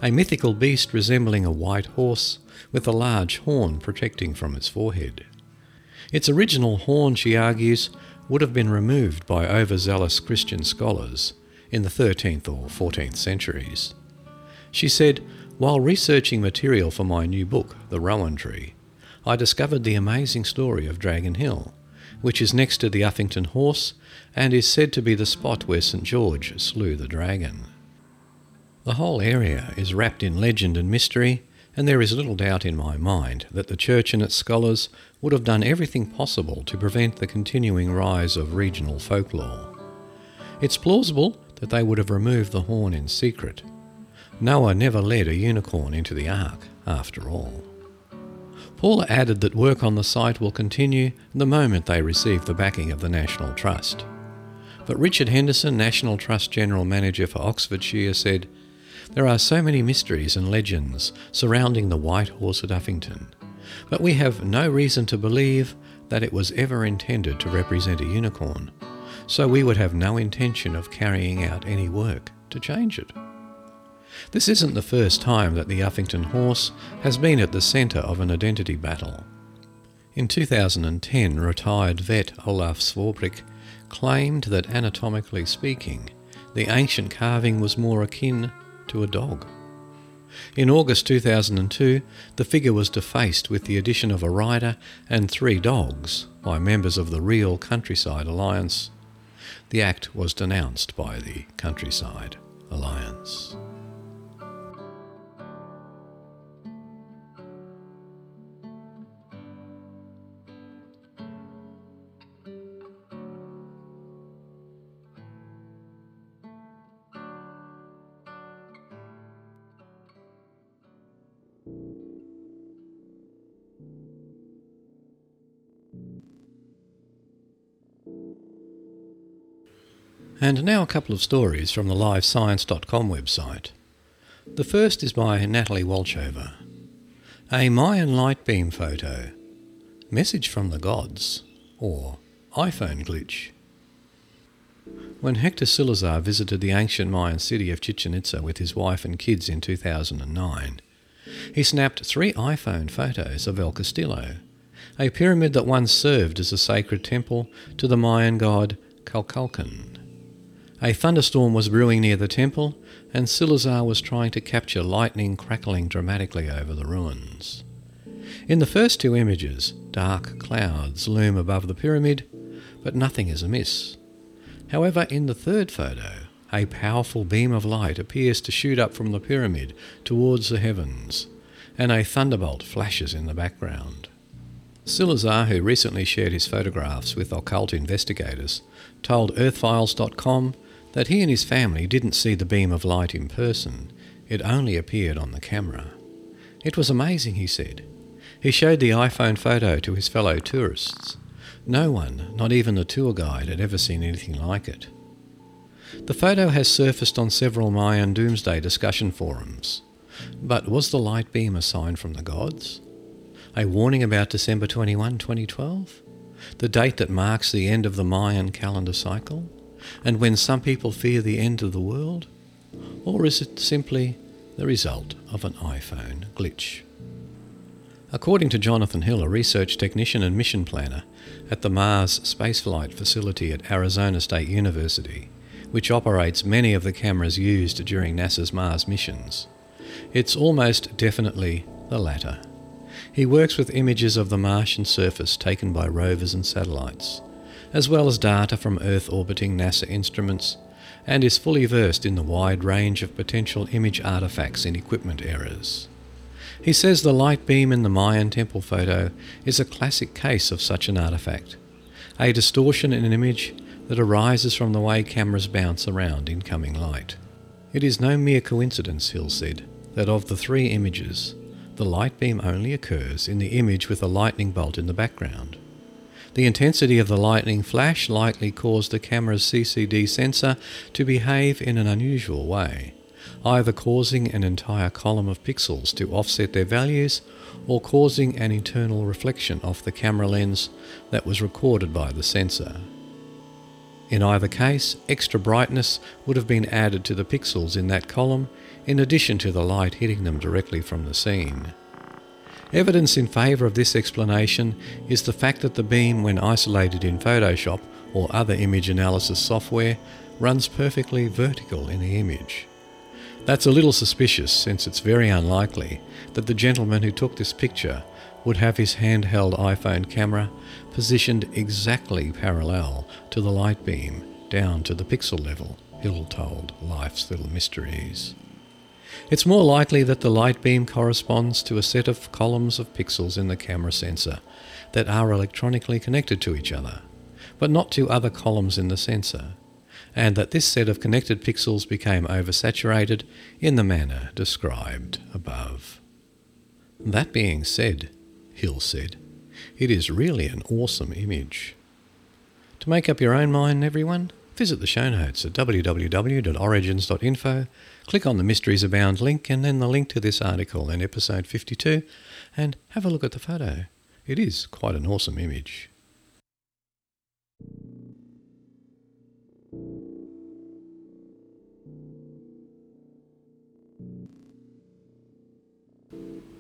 a mythical beast resembling a white horse with a large horn protecting from its forehead. Its original horn, she argues, would have been removed by overzealous Christian scholars in the 13th or 14th centuries. She said, While researching material for my new book, The Rowan Tree, I discovered the amazing story of Dragon Hill, which is next to the Uffington Horse and is said to be the spot where St George slew the dragon. The whole area is wrapped in legend and mystery, and there is little doubt in my mind that the Church and its scholars would have done everything possible to prevent the continuing rise of regional folklore. It's plausible that they would have removed the horn in secret. Noah never led a unicorn into the ark, after all. Paula added that work on the site will continue the moment they receive the backing of the National Trust. But Richard Henderson, National Trust General Manager for Oxfordshire, said, There are so many mysteries and legends surrounding the White Horse at Uffington, but we have no reason to believe that it was ever intended to represent a unicorn so we would have no intention of carrying out any work to change it. This isn't the first time that the Uffington horse has been at the centre of an identity battle. In 2010, retired vet Olaf Swarbrick claimed that anatomically speaking, the ancient carving was more akin to a dog. In August 2002, the figure was defaced with the addition of a rider and three dogs by members of the Real Countryside Alliance. The act was denounced by the Countryside Alliance. And now a couple of stories from the livescience.com website. The first is by Natalie Wolchover. A Mayan light beam photo. Message from the gods. Or iPhone glitch. When Hector Silazar visited the ancient Mayan city of Chichen Itza with his wife and kids in 2009, he snapped three iPhone photos of El Castillo, a pyramid that once served as a sacred temple to the Mayan god Kukulcan. A thunderstorm was brewing near the temple, and Silazar was trying to capture lightning crackling dramatically over the ruins. In the first two images, dark clouds loom above the pyramid, but nothing is amiss. However, in the third photo, a powerful beam of light appears to shoot up from the pyramid towards the heavens, and a thunderbolt flashes in the background. Silazar, who recently shared his photographs with occult investigators, told Earthfiles.com that he and his family didn't see the beam of light in person, it only appeared on the camera. It was amazing, he said. He showed the iPhone photo to his fellow tourists. No one, not even the tour guide, had ever seen anything like it. The photo has surfaced on several Mayan doomsday discussion forums. But was the light beam a sign from the gods? A warning about December 21, 2012? The date that marks the end of the Mayan calendar cycle? And when some people fear the end of the world? Or is it simply the result of an iPhone glitch? According to Jonathan Hill, a research technician and mission planner at the Mars Spaceflight Facility at Arizona State University, which operates many of the cameras used during NASA's Mars missions, it's almost definitely the latter. He works with images of the Martian surface taken by rovers and satellites as well as data from Earth orbiting NASA instruments, and is fully versed in the wide range of potential image artifacts and equipment errors. He says the light beam in the Mayan temple photo is a classic case of such an artifact, a distortion in an image that arises from the way cameras bounce around incoming light. It is no mere coincidence, Hill said, that of the three images, the light beam only occurs in the image with a lightning bolt in the background. The intensity of the lightning flash likely caused the camera's CCD sensor to behave in an unusual way, either causing an entire column of pixels to offset their values or causing an internal reflection off the camera lens that was recorded by the sensor. In either case, extra brightness would have been added to the pixels in that column in addition to the light hitting them directly from the scene. Evidence in favour of this explanation is the fact that the beam, when isolated in Photoshop or other image analysis software, runs perfectly vertical in the image. That's a little suspicious since it's very unlikely that the gentleman who took this picture would have his handheld iPhone camera positioned exactly parallel to the light beam down to the pixel level, Hill told Life's Little Mysteries. It's more likely that the light beam corresponds to a set of columns of pixels in the camera sensor that are electronically connected to each other, but not to other columns in the sensor, and that this set of connected pixels became oversaturated in the manner described above. That being said, Hill said, it is really an awesome image. To make up your own mind, everyone, visit the show notes at www.origins.info, click on the Mysteries Abound link, and then the link to this article in episode 52, and have a look at the photo. It is quite an awesome image.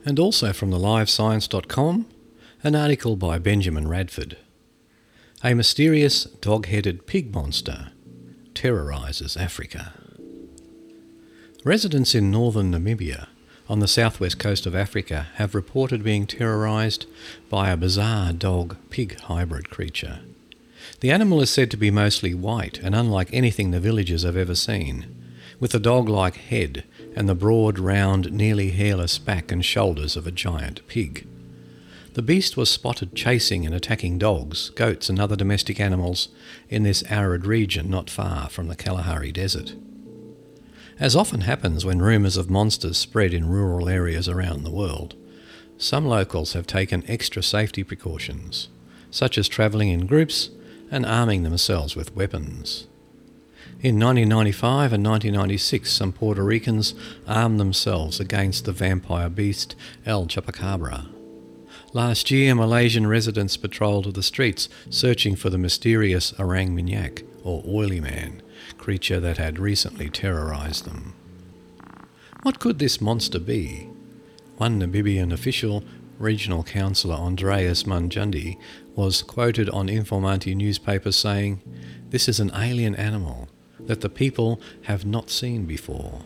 And also from the livescience.com, an article by Benjamin Radford. A mysterious dog headed pig monster terrorises Africa. Residents in northern Namibia, on the southwest coast of Africa, have reported being terrorised by a bizarre dog pig hybrid creature. The animal is said to be mostly white and unlike anything the villagers have ever seen, with a dog like head and the broad, round, nearly hairless back and shoulders of a giant pig. The beast was spotted chasing and attacking dogs, goats, and other domestic animals in this arid region not far from the Kalahari Desert. As often happens when rumours of monsters spread in rural areas around the world, some locals have taken extra safety precautions, such as travelling in groups and arming themselves with weapons. In 1995 and 1996, some Puerto Ricans armed themselves against the vampire beast El Chupacabra Last year, Malaysian residents patrolled the streets searching for the mysterious Orang Minyak, or Oily Man, creature that had recently terrorised them. What could this monster be? One Namibian official, Regional Councillor Andreas Manjundi, was quoted on Informanti newspapers saying, This is an alien animal that the people have not seen before.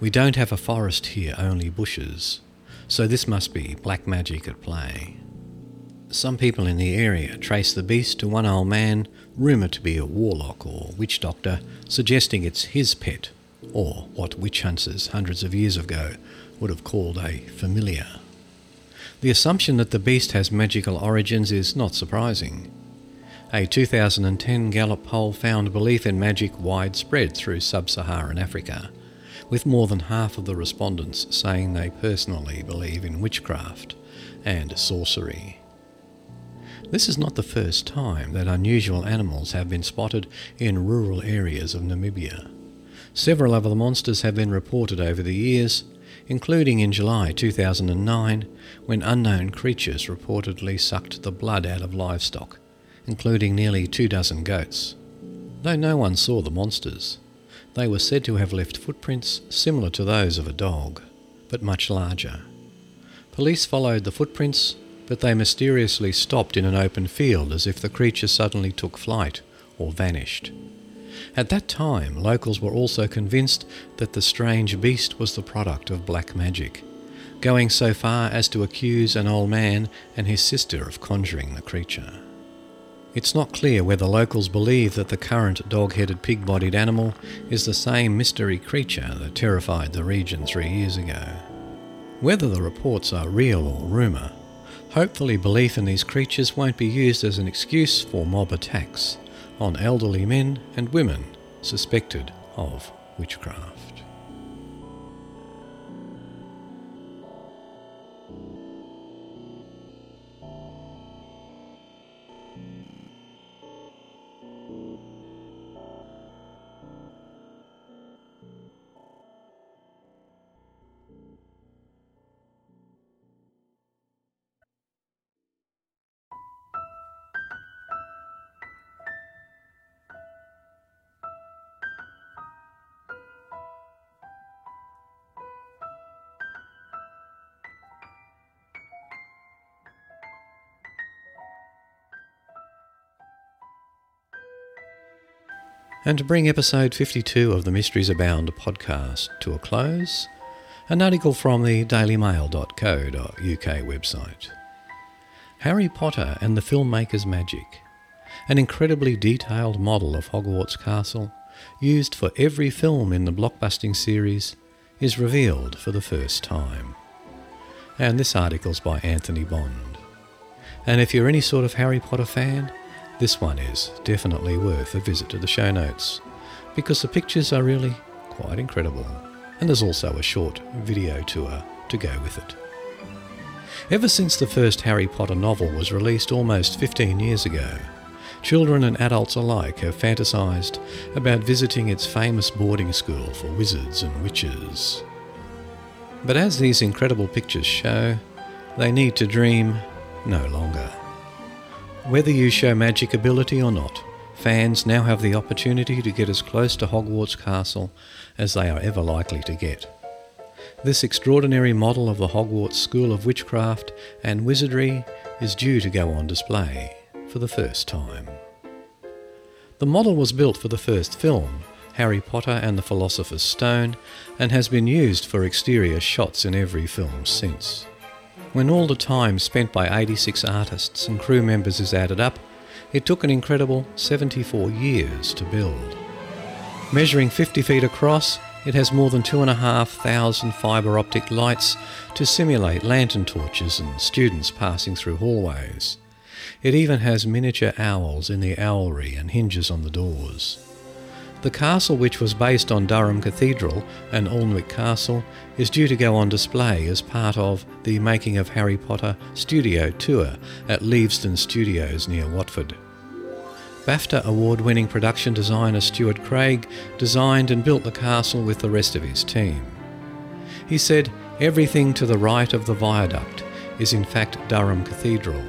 We don't have a forest here, only bushes. So this must be black magic at play. Some people in the area trace the beast to one old man, rumoured to be a warlock or witch doctor, suggesting it's his pet, or what witch hunters hundreds of years ago would have called a familiar. The assumption that the beast has magical origins is not surprising. A 2010 Gallup poll found belief in magic widespread through sub Saharan Africa, with more than half of the respondents saying they personally believe in witchcraft and sorcery. This is not the first time that unusual animals have been spotted in rural areas of Namibia. Several of the monsters have been reported over the years, including in July 2009 when unknown creatures reportedly sucked the blood out of livestock, including nearly two dozen goats. Though no one saw the monsters, they were said to have left footprints similar to those of a dog, but much larger. Police followed the footprints, but they mysteriously stopped in an open field as if the creature suddenly took flight or vanished. At that time, locals were also convinced that the strange beast was the product of black magic, going so far as to accuse an old man and his sister of conjuring the creature. It's not clear whether locals believe that the current dog headed pig bodied animal is the same mystery creature that terrified the region three years ago. Whether the reports are real or rumour, hopefully belief in these creatures won't be used as an excuse for mob attacks on elderly men and women suspected of witchcraft. And to bring episode 52 of the Mysteries Abound podcast to a close, an article from the dailymail.co.uk website. Harry Potter and the Filmmaker's Magic, an incredibly detailed model of Hogwarts Castle, used for every film in the blockbusting series, is revealed for the first time. And this article's by Anthony Bond. And if you're any sort of Harry Potter fan, this one is definitely worth a visit to the show notes, because the pictures are really quite incredible. And there's also a short video tour to go with it. Ever since the first Harry Potter novel was released almost 15 years ago, children and adults alike have fantasized about visiting its famous boarding school for wizards and witches. But as these incredible pictures show, they need to dream no longer. Whether you show magic ability or not, fans now have the opportunity to get as close to Hogwarts Castle as they are ever likely to get. This extraordinary model of the Hogwarts School of Witchcraft and Wizardry is due to go on display for the first time. The model was built for the first film, Harry Potter and the Philosopher's Stone, and has been used for exterior shots in every film since. When all the time spent by 86 artists and crew members is added up, it took an incredible 74 years to build. Measuring 50 feet across, it has more than 2,500 fibre optic lights to simulate lantern torches and students passing through hallways. It even has miniature owls in the Owlery and hinges on the doors. The castle, which was based on Durham Cathedral and Alnwick Castle, is due to go on display as part of the Making of Harry Potter studio tour at Leavesden Studios near Watford. BAFTA award winning production designer Stuart Craig designed and built the castle with the rest of his team. He said, Everything to the right of the viaduct is in fact Durham Cathedral,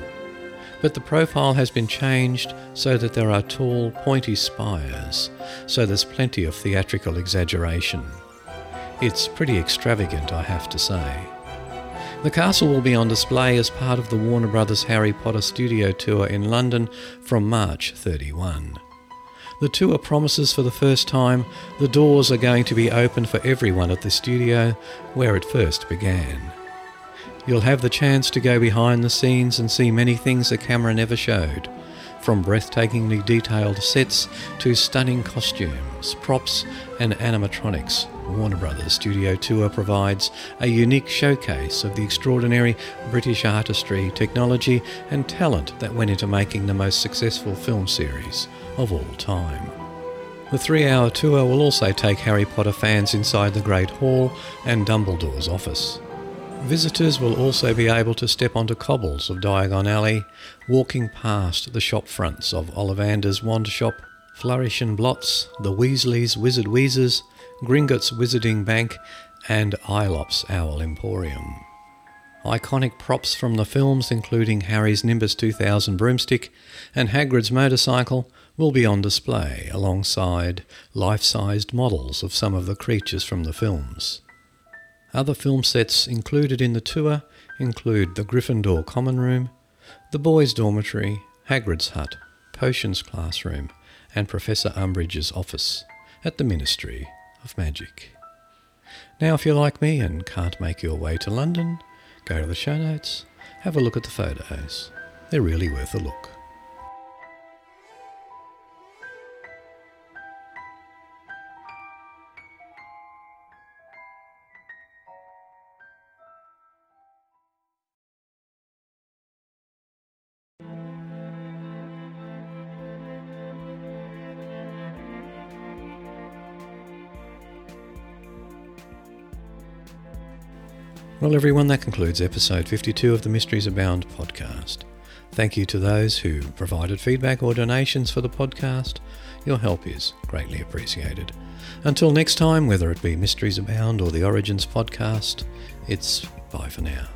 but the profile has been changed so that there are tall, pointy spires, so there's plenty of theatrical exaggeration. It's pretty extravagant, I have to say. The castle will be on display as part of the Warner Brothers Harry Potter Studio Tour in London from March 31. The tour promises for the first time the doors are going to be open for everyone at the studio where it first began. You'll have the chance to go behind the scenes and see many things the camera never showed, from breathtakingly detailed sets to stunning costumes, props, and animatronics. Warner Brothers Studio Tour provides a unique showcase of the extraordinary British artistry, technology, and talent that went into making the most successful film series of all time. The three hour tour will also take Harry Potter fans inside the Great Hall and Dumbledore's office. Visitors will also be able to step onto cobbles of Diagon Alley, walking past the shop fronts of Ollivander's Wand Shop, Flourish and Blotts, the Weasleys' Wizard Wheezers, Gringotts Wizarding Bank, and Eeylops Owl Emporium. Iconic props from the films, including Harry's Nimbus 2000 broomstick and Hagrid's motorcycle, will be on display alongside life sized models of some of the creatures from the films. Other film sets included in the tour include the Gryffindor Common Room, the Boys' Dormitory, Hagrid's Hut, Potions Classroom, and Professor Umbridge's office at the Ministry of Magic. Now, if you're like me and can't make your way to London, go to the show notes, have a look at the photos. They're really worth a look. Well, everyone, that concludes episode 52 of the Mysteries Abound podcast. Thank you to those who provided feedback or donations for the podcast. Your help is greatly appreciated. Until next time, whether it be Mysteries Abound or the Origins podcast, it's bye for now.